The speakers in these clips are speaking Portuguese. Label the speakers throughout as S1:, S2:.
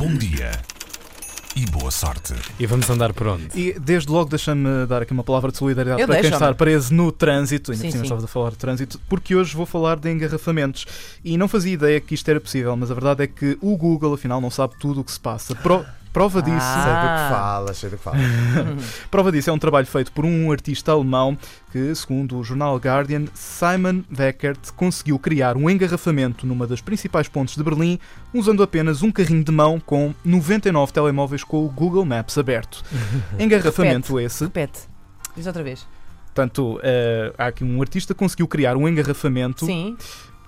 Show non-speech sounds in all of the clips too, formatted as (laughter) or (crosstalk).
S1: Bom dia e boa sorte.
S2: E vamos andar por onde?
S3: E desde logo deixa-me dar aqui uma palavra de solidariedade
S4: Eu
S3: para quem está preso no trânsito. Ainda
S4: Sim,
S3: por cima estava a falar de trânsito, porque hoje vou falar de engarrafamentos. E não fazia ideia que isto era possível, mas a verdade é que o Google, afinal, não sabe tudo o que se passa. Pro- prova disso.
S4: Ah.
S5: Sei do que falas, sei do que falas. (laughs)
S3: Prova disso é um trabalho feito por um artista alemão que, segundo o jornal Guardian, Simon Weckert conseguiu criar um engarrafamento numa das principais pontes de Berlim usando apenas um carrinho de mão com 99 telemóveis com o Google Maps aberto. (laughs) Engarrafamento esse.
S4: Repete. Diz outra vez.
S3: Portanto, eh, há aqui um artista que conseguiu criar um engarrafamento
S4: Sim.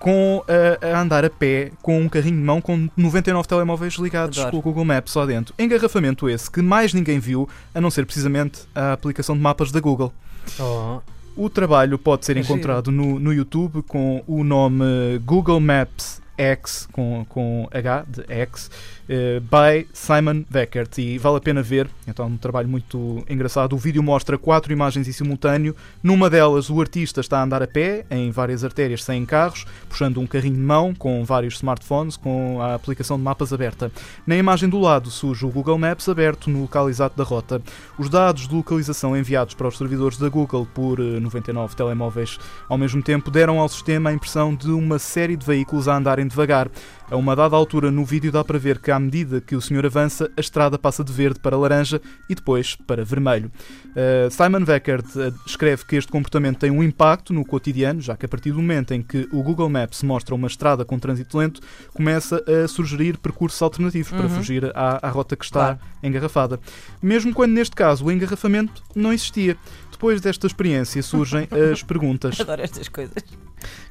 S3: Com eh, a andar a pé com um carrinho de mão com 99 telemóveis ligados
S4: Adoro.
S3: com o Google Maps lá dentro. Engarrafamento esse que mais ninguém viu, a não ser precisamente a aplicação de mapas da Google.
S2: Oh,
S3: O trabalho pode ser encontrado no, no YouTube com o nome Google Maps X, com, com H de X, eh, by Simon Weckert. E vale a pena ver, então é um trabalho muito engraçado. O vídeo mostra quatro imagens em simultâneo. Numa delas, o artista está a andar a pé, em várias artérias sem carros, puxando um carrinho de mão com vários smartphones, com a aplicação de mapas aberta. Na imagem do lado surge o Google Maps aberto no local exato da rota. Os dados de localização enviados para os servidores da Google por eh, 99 telemóveis ao mesmo tempo deram ao sistema a impressão de uma série de veículos a andarem devagar. A uma dada altura no vídeo dá para ver que à medida que o senhor avança, a estrada passa de verde para laranja e depois para vermelho. Uh, Simon Weckert uh, escreve que este comportamento tem um impacto no cotidiano, já que a partir do momento em que o Google Maps mostra uma estrada com trânsito lento, começa a sugerir percursos alternativos para
S4: Uhum.
S3: fugir à, à rota que está
S4: Claro.
S3: engarrafada. Mesmo quando neste caso o engarrafamento não existia. Depois desta experiência surgem (laughs) as perguntas.
S4: Adoro estas coisas.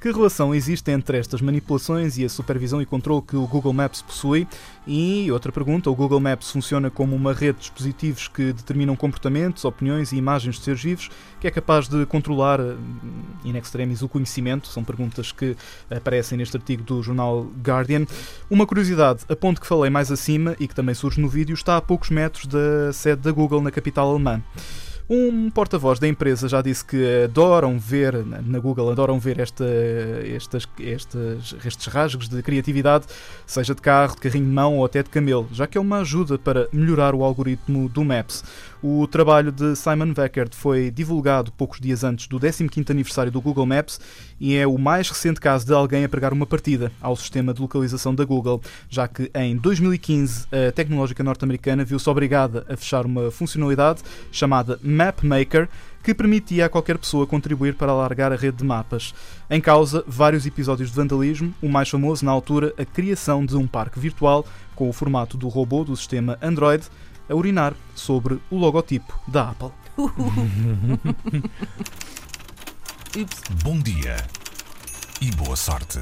S3: Que relação existe entre estas manipulações e a supervisão e controle que o Google Maps possui? E outra pergunta: o Google Maps funciona como uma rede de dispositivos que determinam comportamentos, opiniões e imagens de seres vivos, que é capaz de controlar, eh, in extremis, o conhecimento? São perguntas que aparecem neste artigo do jornal Guardian. Uma curiosidade: a ponte que falei mais acima e que também surge no vídeo está a poucos metros da sede da Google na capital alemã. Um porta-voz da empresa já disse que adoram ver, na Google, adoram ver esta, estas, estes, estes rasgos de criatividade, seja de carro, de carrinho de mão ou até de camelo, já que é uma ajuda para melhorar o algoritmo do Maps. O trabalho de Simon Weckert foi divulgado poucos dias antes do 15º aniversário do Google Maps e é o mais recente caso de alguém a pregar uma partida ao sistema de localização da Google, já que em 2015 a tecnológica norte-americana viu-se obrigada a fechar uma funcionalidade chamada Map Maker que permitia a qualquer pessoa contribuir para alargar a rede de mapas. Em causa, vários episódios de vandalismo, o mais famoso na altura, a criação de um parque virtual com o formato do robô do sistema Android a urinar sobre o logotipo da Apple.
S1: Bom dia e boa sorte.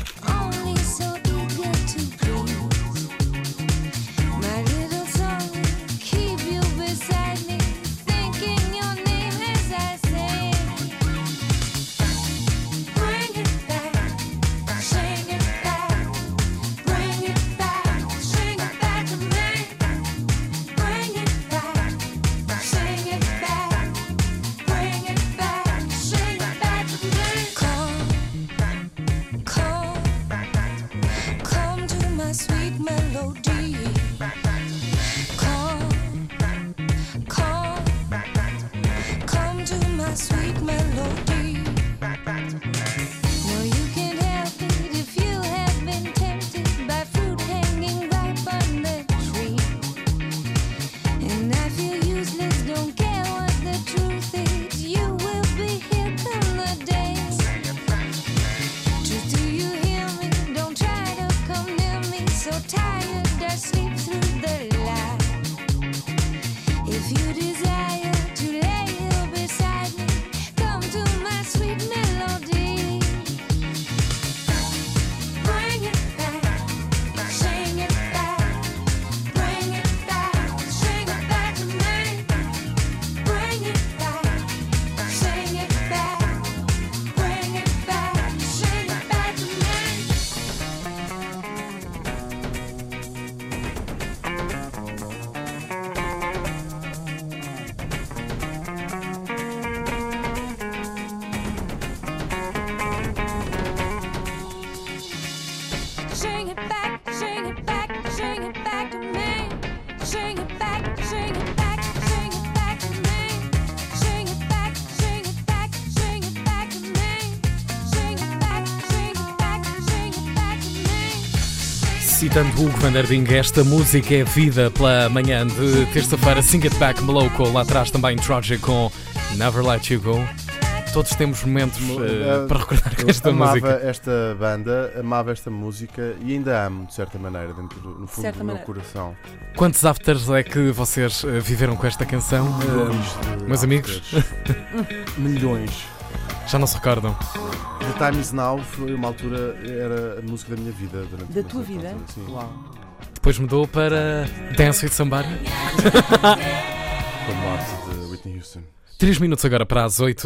S2: Citando Hugo van der Ding, esta música é vida pela manhã de terça-feira. Sing It Back Mellow com lá atrás também Tragic com Never Let You Go. Todos temos momentos Eh, para recordar com
S5: Eu
S2: esta
S5: amava
S2: música.
S5: esta banda, amava esta música e ainda amo, de certa maneira, dentro do, no fundo
S4: certa
S5: do meu
S4: maneira.
S5: coração.
S2: Quantos afters é que vocês eh, viveram com esta canção?
S5: Milhões de
S2: meus amigos? (laughs)
S5: Milhões.
S2: já não se recordam?
S5: The Time Is Now foi uma altura, era a música da minha vida. Durante
S4: Da tua vida?
S5: altura, sim.
S4: Uau.
S2: Depois mudou para Dance with Somebody. (laughs)
S5: Com a morte de Whitney Houston.
S2: 3 minutos agora para as 8.